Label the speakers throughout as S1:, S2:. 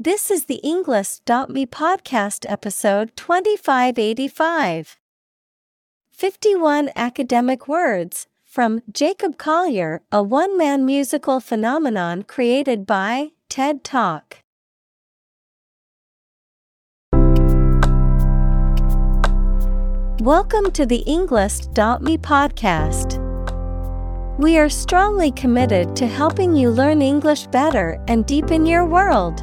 S1: This is the Englist.me podcast episode 2585. 51 academic words from Jacob Collier, a one man musical phenomenon created by TED Talk. Welcome to the Englist.me podcast. We are strongly committed to helping you learn English better and deepen your world.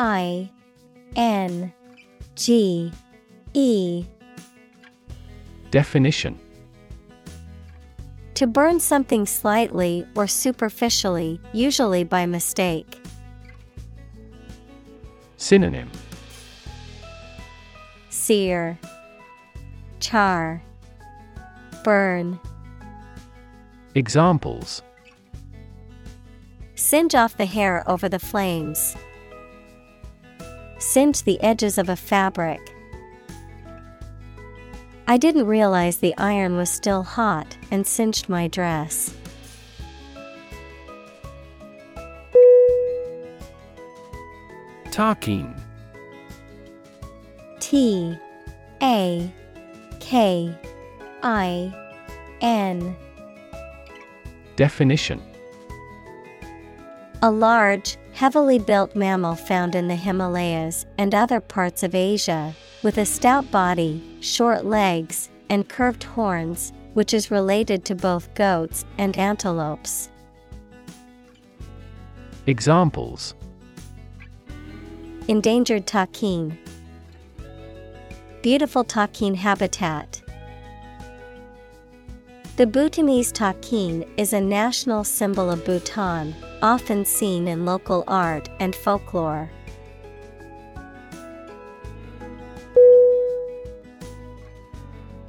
S1: I N G E
S2: Definition
S1: To burn something slightly or superficially, usually by mistake.
S2: Synonym
S1: Sear, Char, Burn.
S2: Examples
S1: Singe off the hair over the flames. Singe the edges of a fabric. I didn't realize the iron was still hot and singed my dress.
S2: Takin
S1: T A K I N
S2: Definition
S1: A large, heavily built mammal found in the Himalayas and other parts of Asia, with a stout body, short legs, and curved horns, which is related to both goats and antelopes.
S2: Examples
S1: Endangered takin. Beautiful takin habitat. The Bhutanese takin is a national symbol of Bhutan, often seen in local art and folklore.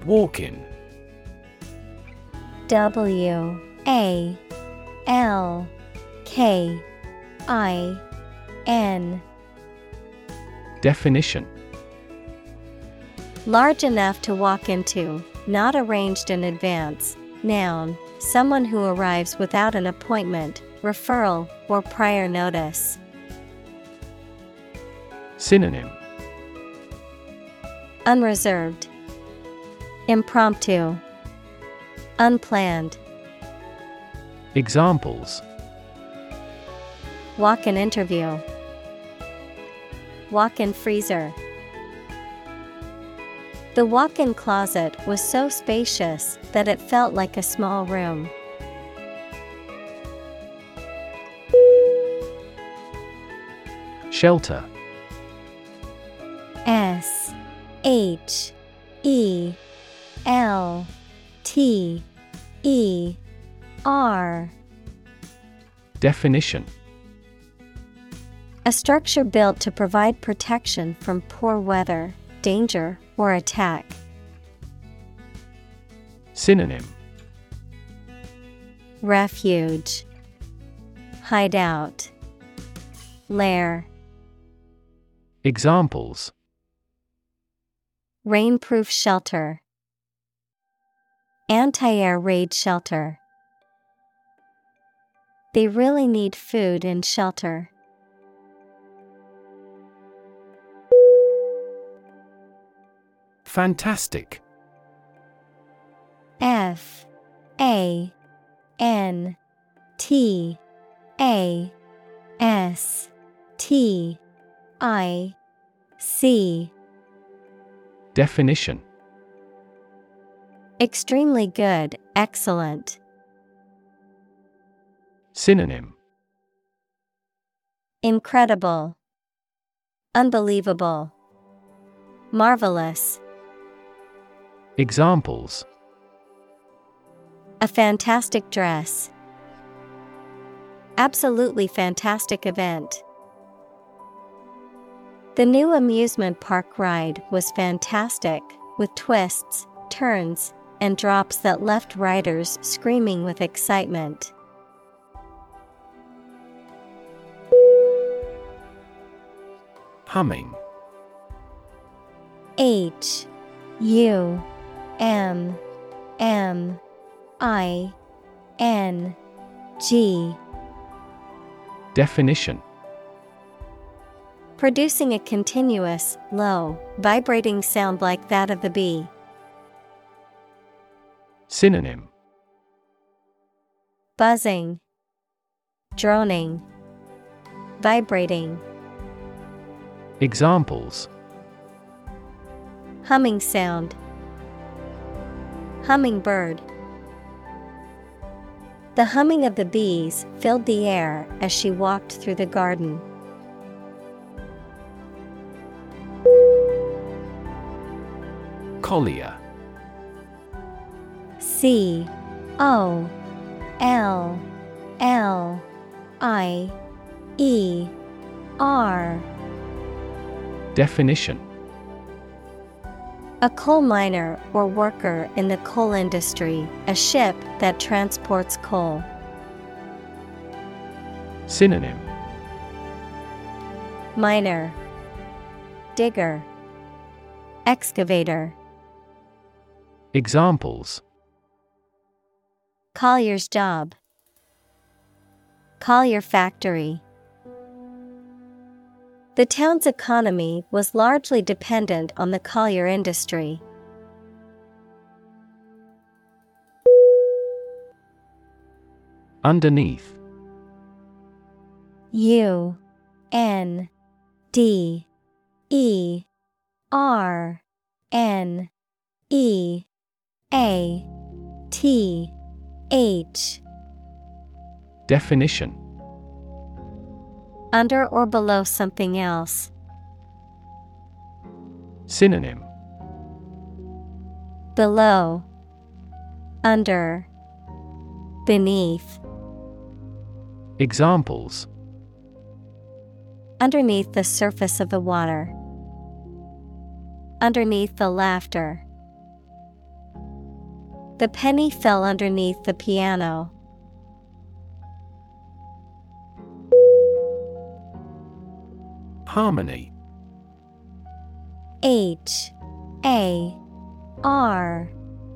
S2: Walk-in.
S1: W A L K I N.
S2: Definition.
S1: Large enough to walk into, not arranged in advance. Noun, someone who arrives without an appointment, referral, or prior notice.
S2: Synonym
S1: Unreserved, Impromptu, Unplanned.
S2: Examples
S1: Walk in interview, Walk in freezer. The walk in closet was so spacious that it felt like a small room.
S2: Shelter.
S1: S H E L T E R.
S2: Definition.
S1: A structure built to provide protection from poor weather, danger, or attack.
S2: Synonym
S1: Refuge, Hideout, Lair.
S2: Examples
S1: Rainproof shelter, Anti air raid shelter. They really need food and shelter.
S2: Fantastic.
S1: F A N T A S T I C.
S2: Definition.
S1: Extremely good, excellent.
S2: Synonym.
S1: Incredible, Unbelievable, Marvelous.
S2: Examples
S1: A fantastic dress. Absolutely fantastic event. The new amusement park ride was fantastic, with twists, turns, and drops that left riders screaming with excitement.
S2: Humming
S1: H U M M I N G
S2: Definition
S1: Producing a continuous, low, vibrating sound like that of the bee.
S2: Synonym
S1: Buzzing, Droning, Vibrating.
S2: Examples
S1: Humming sound. Hummingbird. The humming of the bees filled the air as she walked through the garden.
S2: Collier
S1: C O L L I E R
S2: Definition
S1: A coal miner or worker in the coal industry, a ship that transports coal.
S2: Synonym
S1: Miner, Digger, Excavator.
S2: Examples
S1: Collier's job. Collier factory. The town's economy was largely dependent on the collier industry.
S2: Underneath.
S1: U N D E R N E A T H.
S2: Definition
S1: Under or below something else.
S2: Synonym
S1: Below, Under, Beneath.
S2: Examples
S1: Underneath the surface of the water. Underneath the laughter. The penny fell underneath the piano.
S2: Harmony.
S1: H A R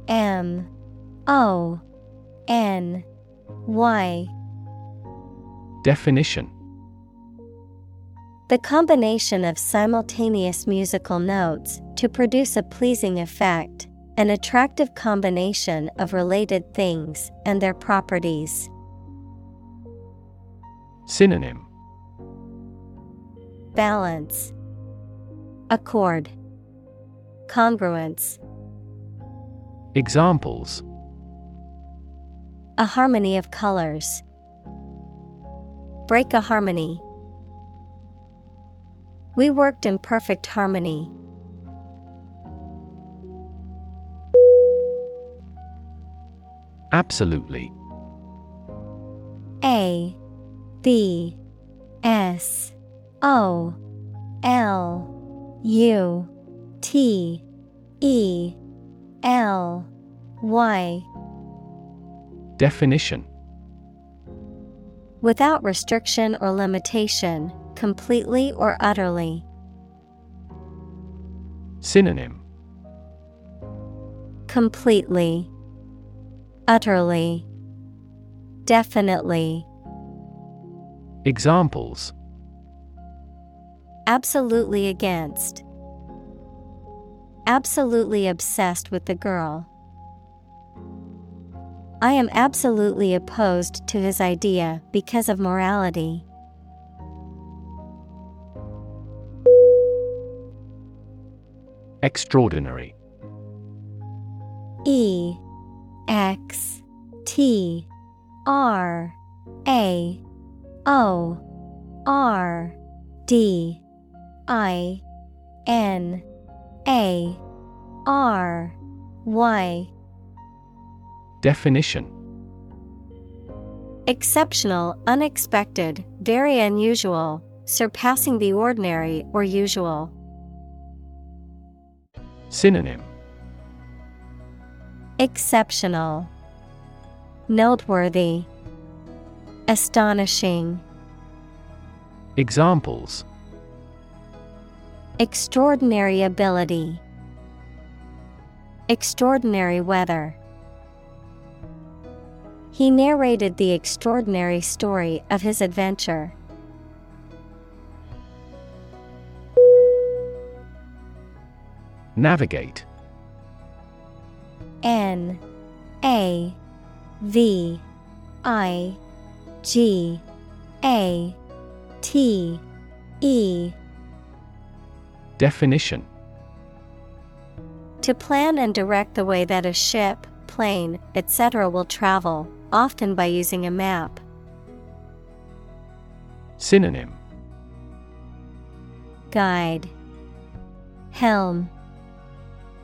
S1: M O N Y.
S2: Definition.
S1: The combination of simultaneous musical notes to produce a pleasing effect, an attractive combination of related things and their properties.
S2: Synonym
S1: Balance, Accord, Congruence.
S2: Examples
S1: A harmony of colors. Break a harmony. We worked in perfect harmony.
S2: Absolutely
S1: A B S O L U T E L Y
S2: Definition.
S1: Without restriction or limitation, completely or utterly.
S2: Synonym.
S1: Completely, Utterly, Definitely.
S2: Examples
S1: Absolutely against. Absolutely obsessed with the girl. I am absolutely opposed to his idea because of morality.
S2: Extraordinary.
S1: E X T R A O R D I N A R Y.
S2: Definition.
S1: Exceptional, unexpected, very unusual, surpassing the ordinary or usual.
S2: Synonym.
S1: Exceptional, Noteworthy, Astonishing,
S2: Examples
S1: Extraordinary ability, Extraordinary weather. He narrated the extraordinary story of his adventure.
S2: Navigate
S1: N A V I G A T E
S2: Definition
S1: To plan and direct the way that a ship, plane, etc. will travel, often by using a map.
S2: Synonym
S1: Guide Helm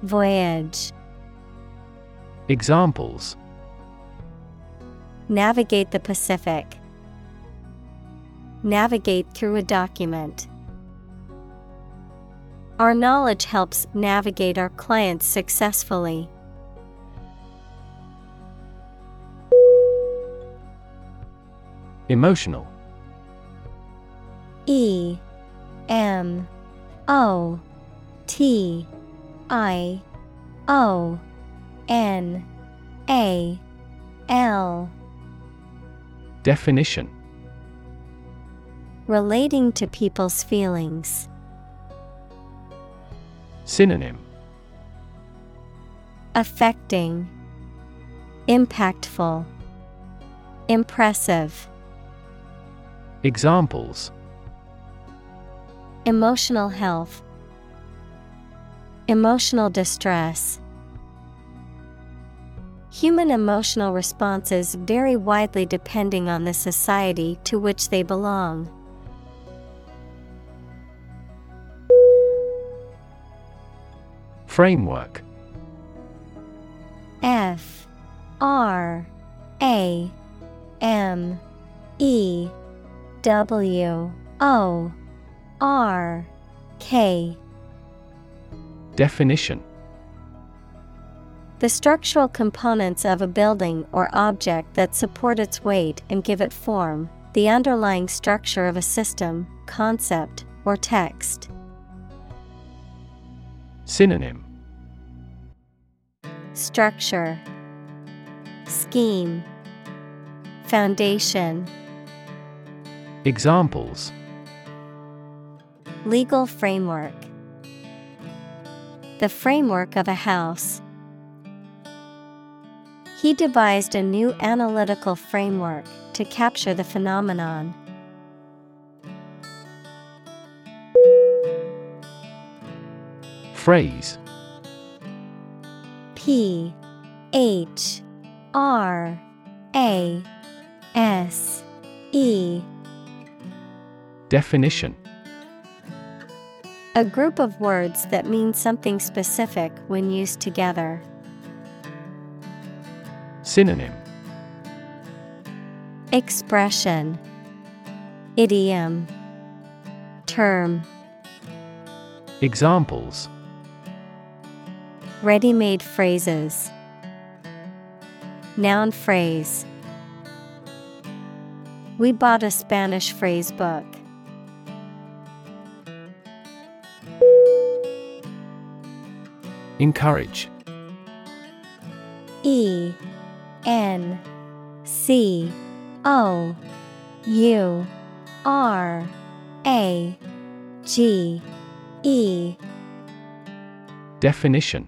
S1: Voyage
S2: Examples
S1: Navigate the Pacific. Navigate through a document. Our knowledge helps navigate our clients successfully.
S2: Emotional
S1: E M O T I O N A L
S2: Definition
S1: Relating to people's feelings.
S2: Synonym.
S1: Affecting. Impactful. Impressive.
S2: Examples.
S1: Emotional health. Emotional distress. Human emotional responses vary widely depending on the society to which they belong.
S2: Framework.
S1: F R A M E W O R K.
S2: Definition.
S1: The structural components of a building or object that support its weight and give it form, the underlying structure of a system, concept, or text.
S2: Synonym.
S1: Structure. Scheme. Foundation.
S2: Examples.
S1: Legal framework. The framework of a house. He devised a new analytical framework to capture the phenomenon.
S2: Phrase.
S1: P H R A S E.
S2: Definition.
S1: A group of words that mean something specific when used together.
S2: Synonym.
S1: Expression. Idiom. Term.
S2: Examples
S1: Ready made phrases. Noun phrase. We bought a Spanish phrase book.
S2: Encourage
S1: E N C O U R A G E
S2: Definition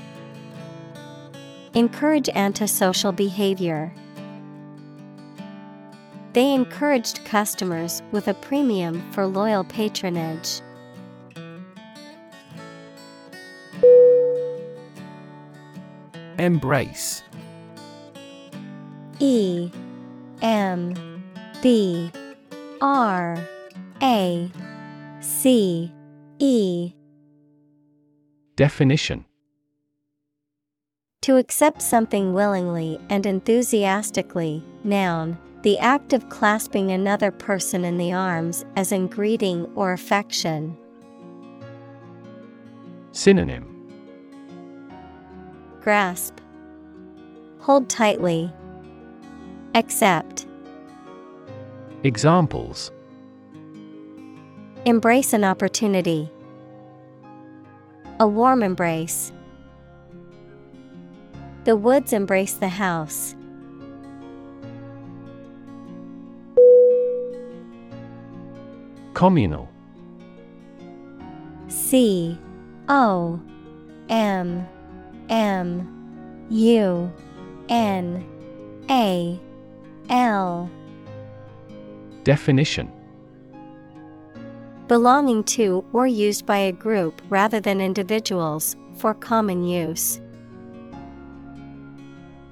S1: Encourage antisocial behavior. They encouraged customers with a premium for loyal patronage.
S2: Embrace
S1: E M B R A C E
S2: Definition
S1: To accept something willingly and enthusiastically, noun, the act of clasping another person in the arms as in greeting or affection.
S2: Synonym
S1: Grasp, Hold tightly, Accept,
S2: Examples
S1: Embrace an opportunity. A warm embrace. The woods embrace the house.
S2: Communal
S1: C O M M U N A L
S2: Definition
S1: Belonging to or used by a group rather than individuals, for common use.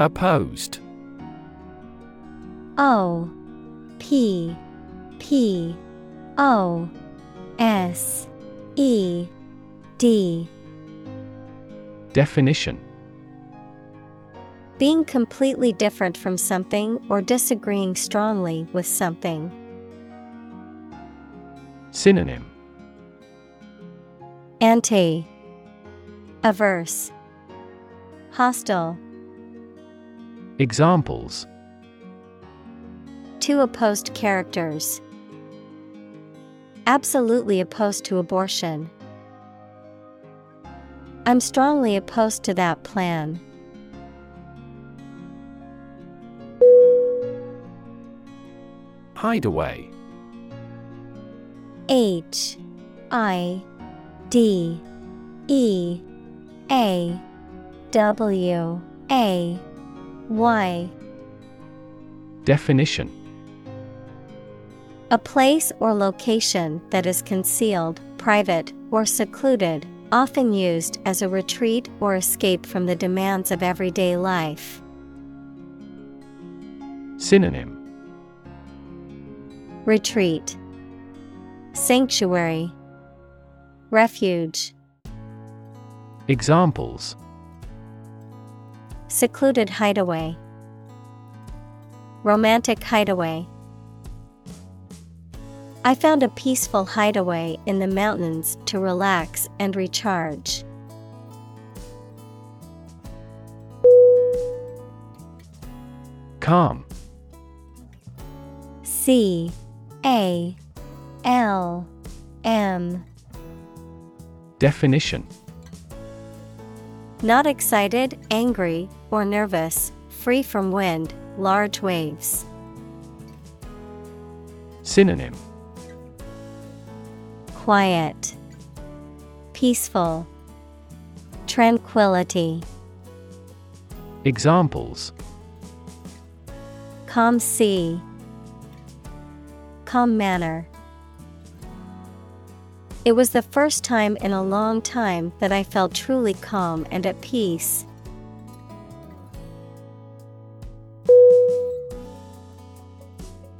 S2: Opposed.
S1: O P P O S E D.
S2: Definition.
S1: Being completely different from something or disagreeing strongly with something.
S2: Synonym.
S1: Anti Averse. Hostile
S2: Examples
S1: Two opposed characters. Absolutely opposed to abortion. I'm strongly opposed to that plan.
S2: Hideaway
S1: H I D E A W A Y
S2: Definition.
S1: A place or location that is concealed, private, or secluded, often used as a retreat or escape from the demands of everyday life.
S2: Synonym.
S1: Retreat. Sanctuary. Refuge.
S2: Examples
S1: Secluded hideaway. Romantic hideaway. I found a peaceful hideaway in the mountains to relax and recharge.
S2: Calm.
S1: C A L M.
S2: Definition
S1: Not excited, angry, or nervous, free from wind, large waves.
S2: Synonym
S1: Quiet, Peaceful, Tranquility.
S2: Examples
S1: Calm sea, Calm manner. It was the first time in a long time that I felt truly calm and at peace.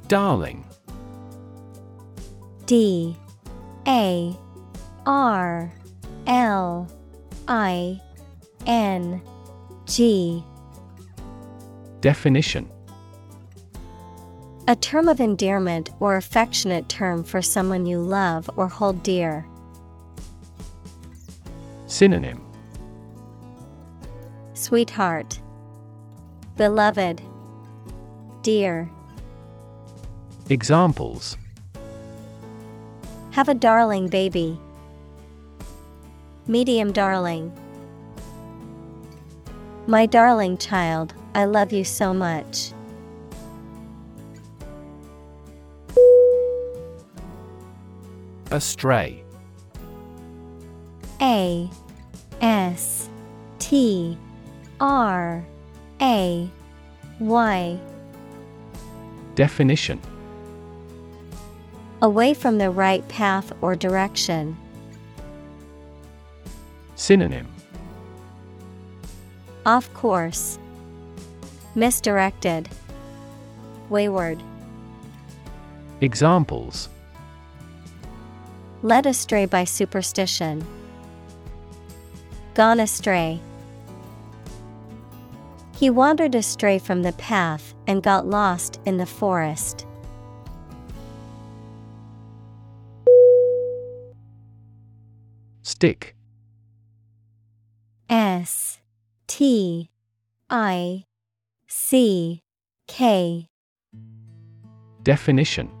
S2: Darling.
S1: D. A. R. L. I. N. G.
S2: Definition
S1: A term of endearment or affectionate term for someone you love or hold dear.
S2: Synonym
S1: Sweetheart, Beloved, Dear.
S2: Examples
S1: Have a darling baby. Medium darling. My darling child, I love you so much.
S2: Astray
S1: A S T R A Y
S2: Definition
S1: Away from the right path or direction.
S2: Synonym
S1: Off course. Misdirected. Wayward.
S2: Examples
S1: Led astray by superstition. Gone astray. He wandered astray from the path and got lost in the forest.
S2: Stick
S1: S T I C K
S2: Definition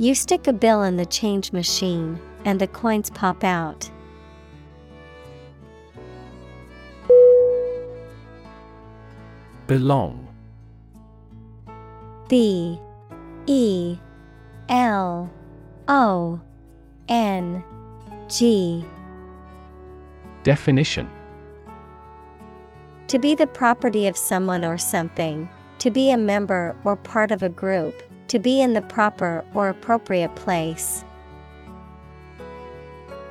S1: You stick a bill in the change machine, and the coins pop out.
S2: Belong.
S1: B E L O N G.
S2: Definition.
S1: To be the property of someone or something, to be a member or part of a group, to be in the proper or appropriate place.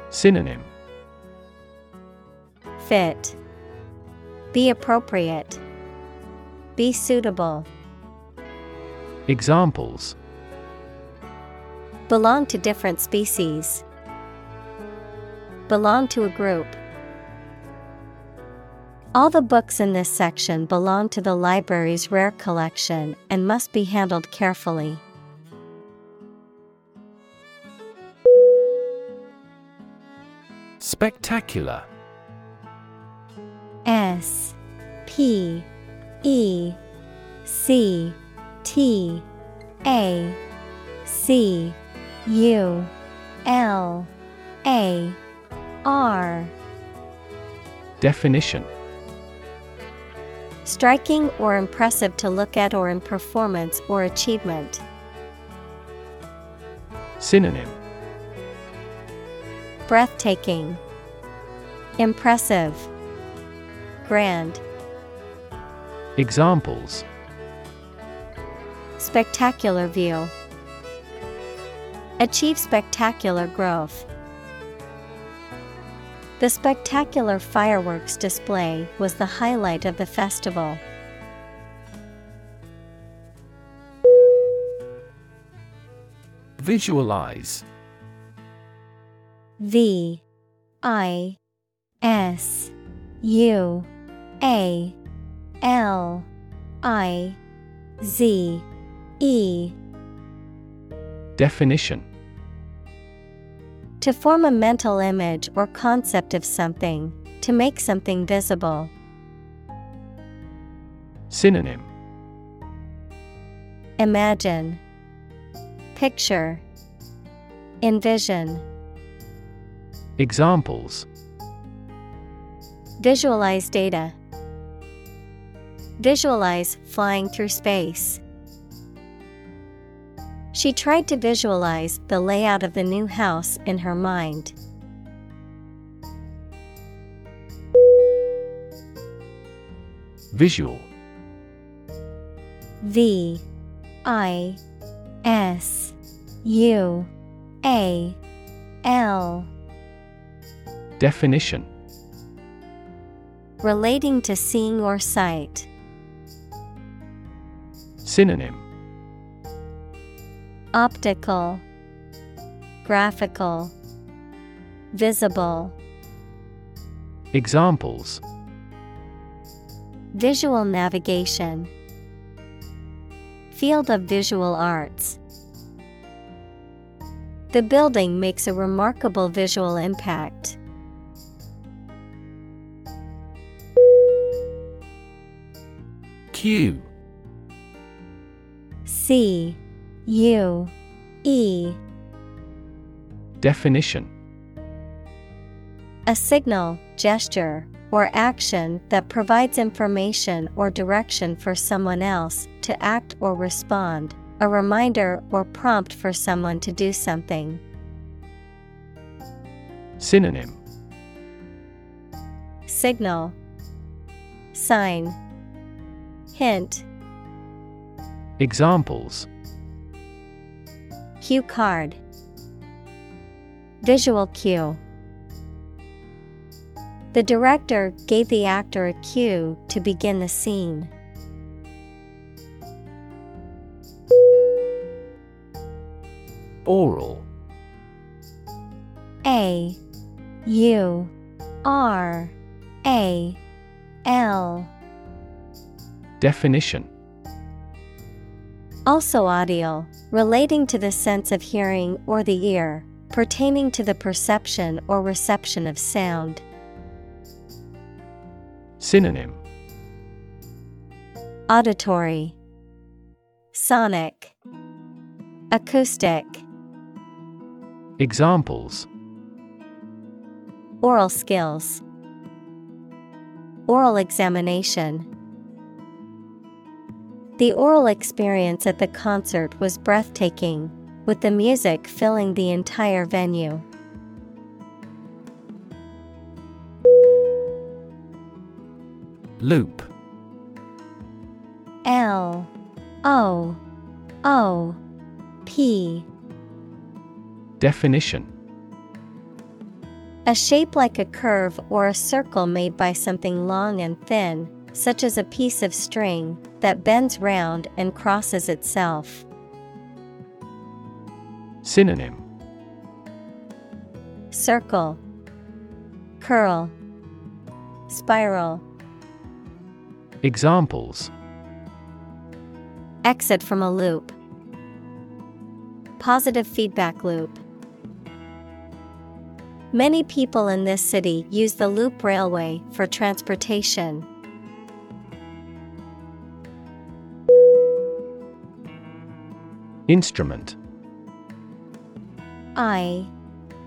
S2: Synonym
S1: Fit. Be appropriate. Be suitable.
S2: Examples
S1: Belong to different species. Belong to a group. All the books in this section belong to the library's rare collection and must be handled carefully.
S2: Spectacular.
S1: S P E C T A C U L A R.
S2: Definition
S1: Striking or impressive to look at or in performance or achievement.
S2: Synonym
S1: Breathtaking. Impressive. Grand.
S2: Examples
S1: Spectacular view. Achieve spectacular growth. The spectacular fireworks display was the highlight of the festival.
S2: Visualize.
S1: V I S U A L I Z E.
S2: Definition
S1: To form a mental image or concept of something, to make something visible.
S2: Synonym
S1: Imagine, Picture, Envision.
S2: Examples
S1: Visualize data. Visualize flying through space. She tried to visualize the layout of the new house in her mind.
S2: Visual.
S1: V I S U A L.
S2: Definition
S1: Relating to seeing or sight.
S2: Synonym
S1: Optical, Graphical, Visible.
S2: Examples
S1: Visual navigation. Field of visual arts. The building makes a remarkable visual impact.
S2: Cue
S1: C U E.
S2: Definition.
S1: A signal, gesture, or action that provides information or direction for someone else to act or respond, a reminder or prompt for someone to do something.
S2: Synonym.
S1: Signal, Sign, Hint,
S2: Examples
S1: Cue card, Visual cue. The director gave the actor a cue to begin the scene.
S2: Aural.
S1: A. U. R. A. L.
S2: Definition
S1: Also audio, relating to the sense of hearing or the ear, pertaining to the perception or reception of sound.
S2: Synonym.
S1: Auditory. Sonic. Acoustic.
S2: Examples.
S1: Aural skills. Aural examination The aural experience at the concert was breathtaking, with the music filling the entire venue.
S2: Loop.
S1: L. O. O. P.
S2: Definition.
S1: A shape like a curve or a circle made by something long and thin, such as a piece of string, that bends round and crosses itself.
S2: Synonym
S1: Circle Curl Spiral
S2: Examples
S1: Exit from a loop. Positive feedback loop. Many people in this city use the loop railway for transportation.
S2: Instrument.
S1: I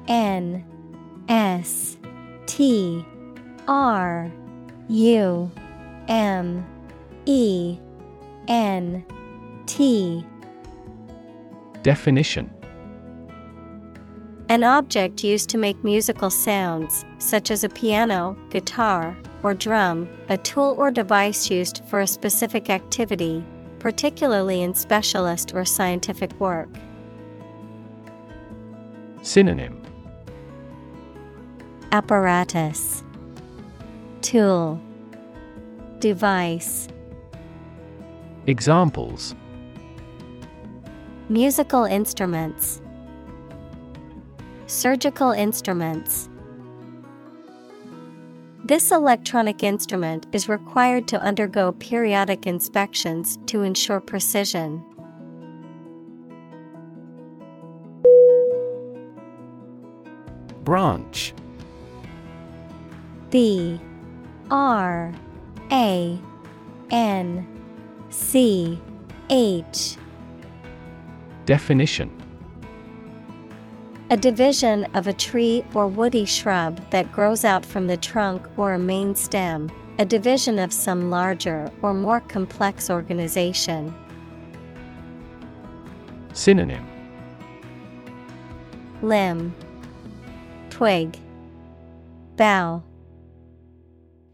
S1: N S T R U M E N T.
S2: Definition.
S1: An object used to make musical sounds, such as a piano, guitar, or drum, a tool or device used for a specific activity, particularly in specialist or scientific work.
S2: Synonym.
S1: Apparatus. Tool. Device.
S2: Examples.
S1: Musical instruments. Surgical instruments This electronic instrument is required to undergo periodic inspections to ensure precision.
S2: Branch.
S1: B. R. A. N. C. H.
S2: Definition
S1: A division of a tree or woody shrub that grows out from the trunk or a main stem, a division of some larger or more complex organization.
S2: Synonym
S1: Limb, Twig, Bough.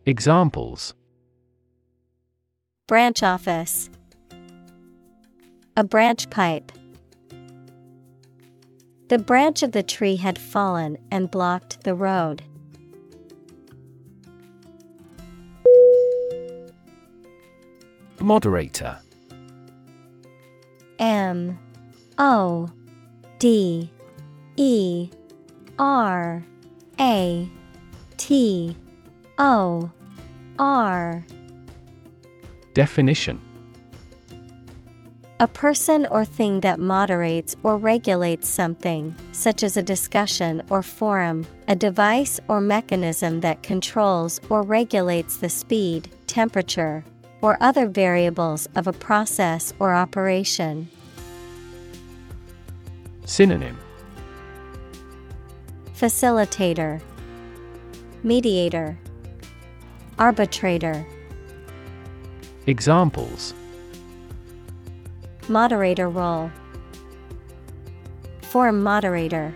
S2: Examples
S1: Branch office. A branch pipe. The branch of the tree had fallen and blocked the road.
S2: Moderator.
S1: M O D E R A T O R.
S2: Definition
S1: A person or thing that moderates or regulates something, such as a discussion or forum, a device or mechanism that controls or regulates the speed, temperature, or other variables of a process or operation.
S2: Synonym
S1: Facilitator, Mediator, Arbitrator.
S2: Examples
S1: Moderator role, Forum moderator.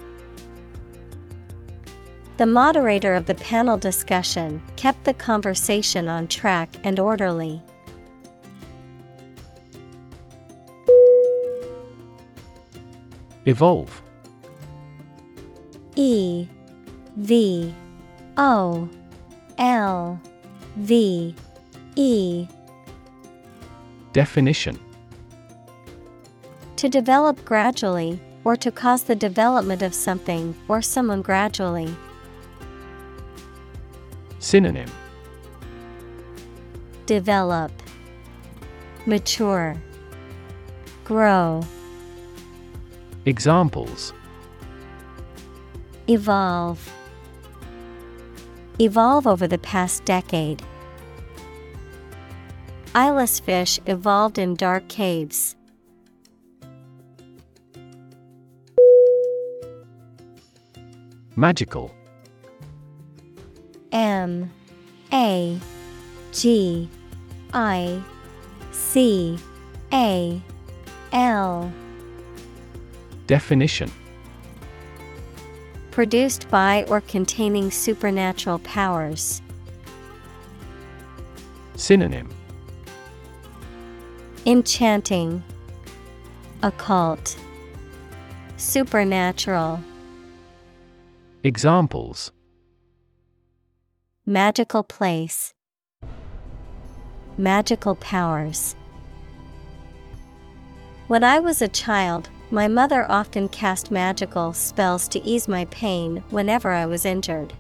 S1: The moderator of the panel discussion kept the conversation on track and orderly.
S2: Evolve
S1: E V O L V E
S2: Definition
S1: To develop gradually, or to cause the development of something or someone gradually.
S2: Synonym
S1: Develop, Mature, Grow.
S2: Examples
S1: Evolve. Evolve over the past decade. Eyeless fish evolved in dark caves.
S2: Magical.
S1: M A G I C A L.
S2: Definition.
S1: Produced by or containing supernatural powers.
S2: Synonym.
S1: Enchanting, Occult, Supernatural,
S2: Examples
S1: Magical place, Magical powers. When I was a child, my mother often cast magical spells to ease my pain whenever I was injured.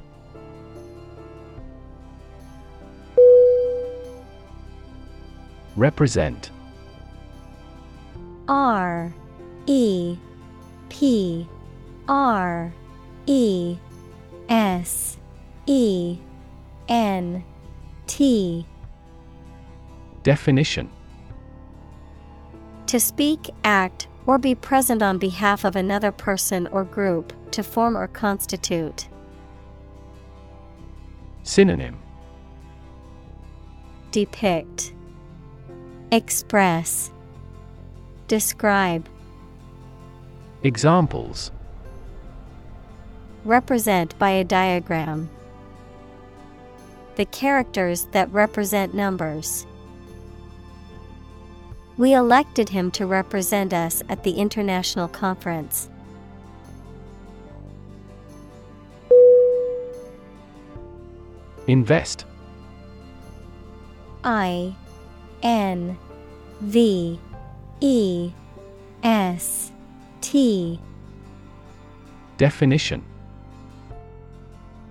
S2: Represent
S1: R E P R E S E N T.
S2: Definition.
S1: To speak, act, or be present on behalf of another person or group, to form or constitute.
S2: Synonym.
S1: Depict, Express, Describe,
S2: Examples
S1: Represent by a diagram. The characters that represent numbers. We elected him to represent us at the international conference.
S2: Invest
S1: I N V E S T
S2: Definition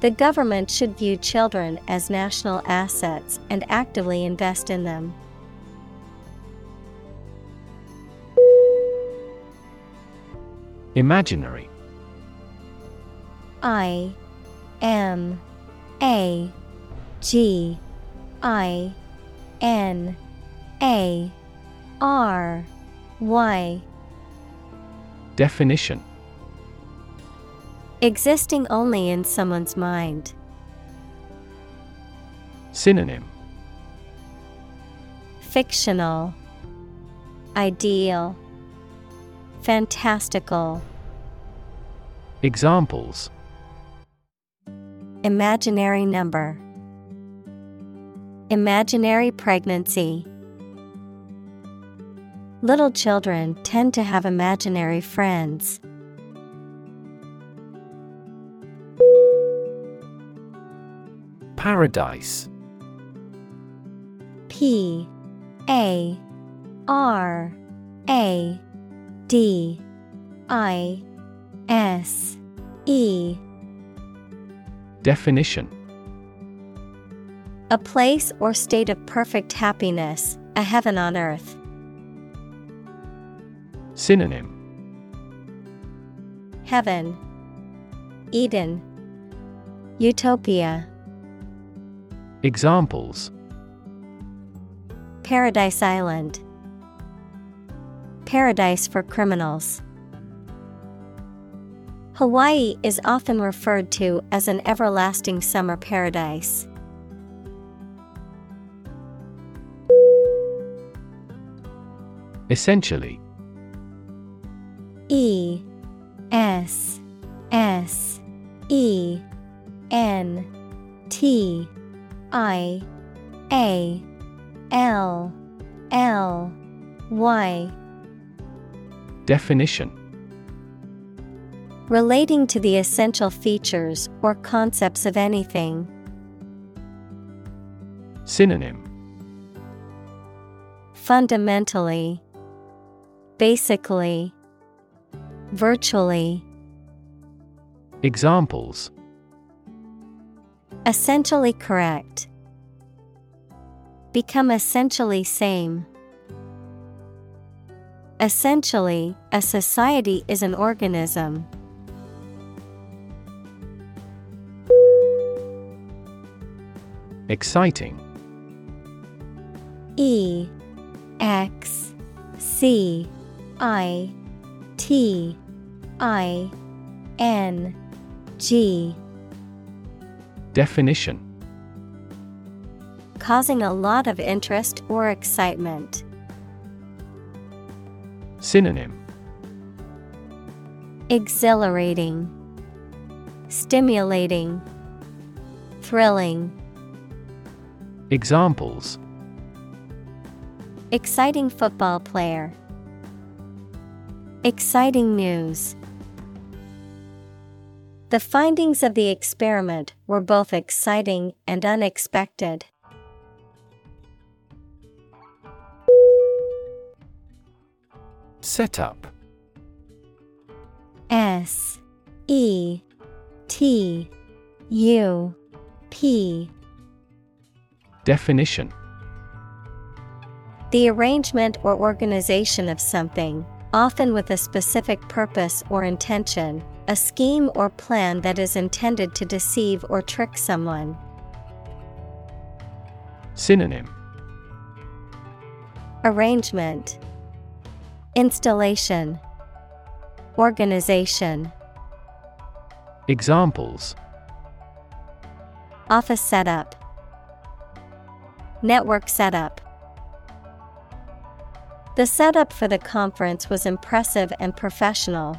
S1: The government should view children as national assets and actively invest in them.
S2: Imaginary.
S1: I M A G I N A R Y.
S2: Definition
S1: Existing only in someone's mind.
S2: Synonym.
S1: Fictional. Ideal. Fantastical.
S2: Examples.
S1: Imaginary number. Imaginary pregnancy. Little children tend to have imaginary friends.
S2: Paradise.
S1: P A R A D I S E.
S2: Definition.
S1: A place or state of perfect happiness, a heaven on earth.
S2: Synonym.
S1: Heaven, Eden, Utopia.
S2: Examples
S1: Paradise Island. Paradise for criminals. Hawaii is often referred to as an everlasting summer paradise.
S2: Essentially
S1: E S S E N T I A L L Y
S2: Definition.
S1: Relating to the essential features or concepts of anything.
S2: Synonym.
S1: Fundamentally, Basically, Virtually.
S2: Examples
S1: Essentially correct. Become essentially same. Essentially, a society is an organism.
S2: Exciting
S1: E X C I T I N G
S2: Definition
S1: Causing a lot of interest or excitement.
S2: Synonym
S1: Exhilarating, Stimulating, Thrilling.
S2: Examples
S1: Exciting football player. Exciting news. The findings of the experiment were both exciting and unexpected.
S2: Setup.
S1: S E T U P.
S2: Definition.
S1: The arrangement or organization of something, often with a specific purpose or intention, a scheme or plan that is intended to deceive or trick someone.
S2: Synonym.
S1: Arrangement. Installation. Organization.
S2: Examples.
S1: Office setup. Network setup. The setup for the conference was impressive and professional.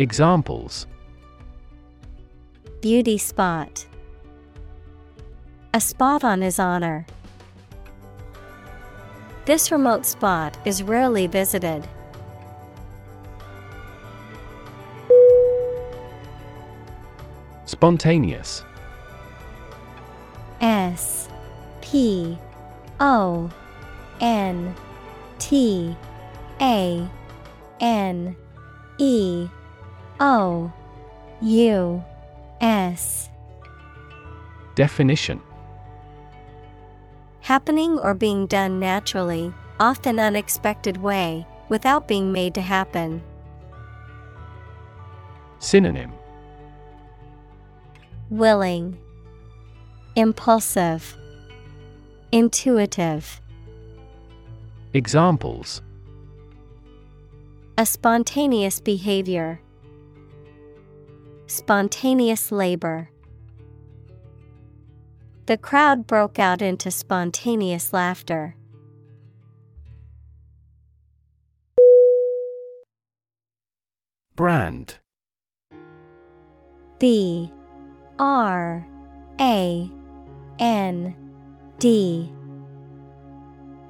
S2: Examples
S1: Beauty spot A spot on his honor. This remote spot is rarely visited.
S2: Spontaneous
S1: S P O N T A N E O U S.
S2: Definition.
S1: Happening or being done naturally, often unexpected way, without being made to happen.
S2: Synonym.
S1: Willing, Impulsive, Intuitive.
S2: Examples.
S1: A spontaneous behavior, Spontaneous labor. The crowd broke out into spontaneous laughter.
S2: Brand
S1: B R A N D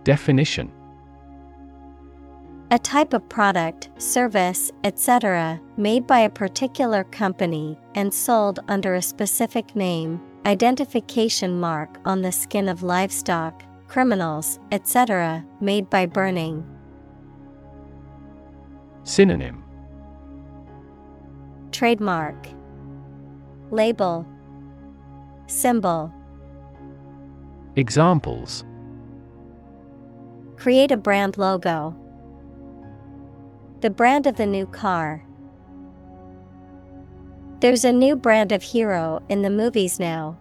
S2: Definition
S1: A type of product, service, etc., made by a particular company and sold under a specific name, identification mark on the skin of livestock, criminals, etc., made by burning.
S2: Synonym
S1: Trademark Label Symbol
S2: Examples
S1: Create a brand logo. The brand of the new car. There's a new brand of hero in the movies now.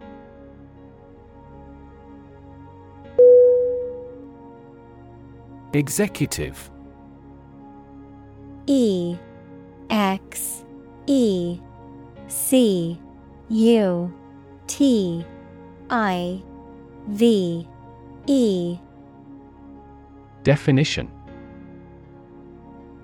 S2: Executive
S1: E X E C U T I V E
S2: Definition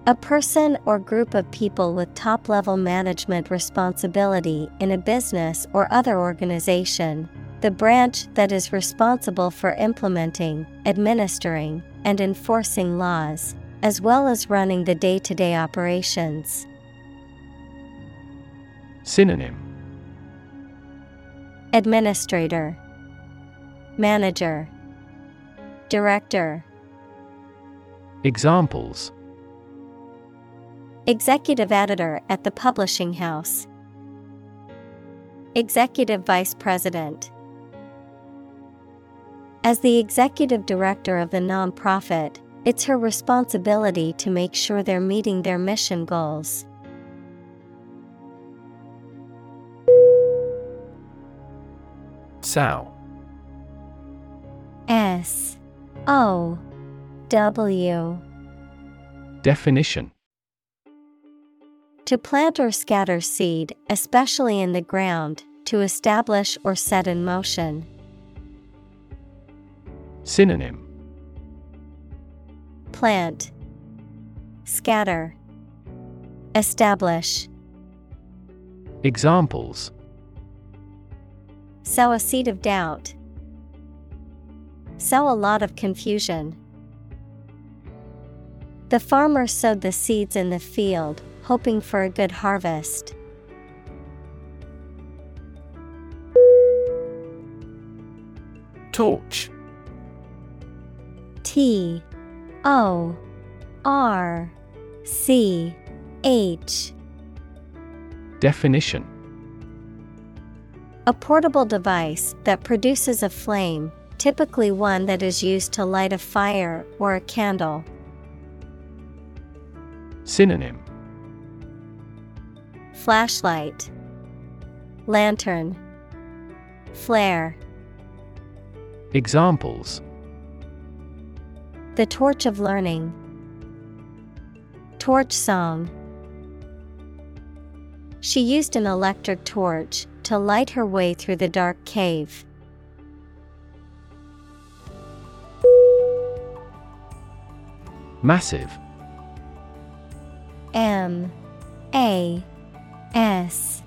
S1: A person or group of people with top level management responsibility in a business or other organization, the branch that is responsible for implementing, administering, and enforcing laws, as well as running the day to day operations.
S2: Synonym.
S1: Administrator, Manager, Director,
S2: Examples
S1: Executive Editor at the Publishing House, Executive Vice President. As the executive director of the nonprofit, it's her responsibility to make sure they're meeting their mission goals.
S2: Sow
S1: S O W
S2: Definition
S1: To plant or scatter seed, especially in the ground, to establish or set in motion.
S2: Synonym
S1: Plant, Scatter, Establish.
S2: Examples
S1: Sow a seed of doubt. Sow a lot of confusion. The farmer sowed the seeds in the field, hoping for a good harvest.
S2: Torch
S1: T O R C H
S2: Definition
S1: A portable device that produces a flame, typically one that is used to light a fire or a candle.
S2: Synonym
S1: Flashlight, Lantern, Flare.
S2: Examples
S1: The torch of learning. Torch song. She used an electric torch to light her way through the dark cave.
S2: Massive
S1: M A S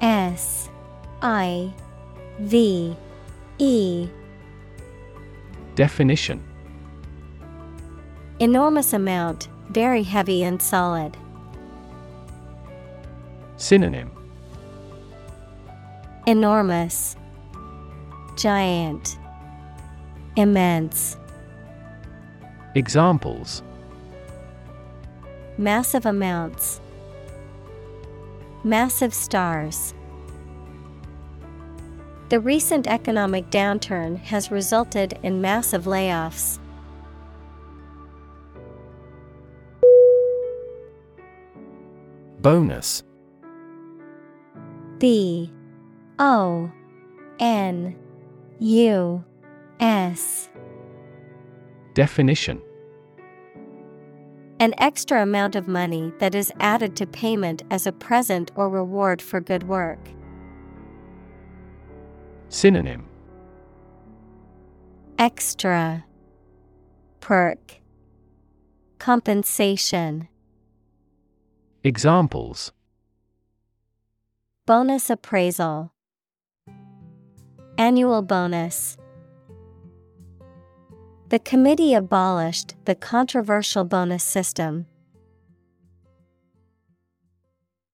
S1: S I V E.
S2: Definition.
S1: Enormous amount, very heavy and solid.
S2: Synonym.
S1: Enormous, Giant, Immense.
S2: Examples.
S1: Massive amounts, Massive stars. The recent economic downturn has resulted in massive layoffs.
S2: Bonus.
S1: B. O. N. U. S.
S2: Definition
S1: An extra amount of money that is added to payment as a present or reward for good work.
S2: Synonym.
S1: Extra. Perk. Compensation.
S2: Examples.
S1: Bonus appraisal. Annual bonus The committee abolished the controversial bonus system.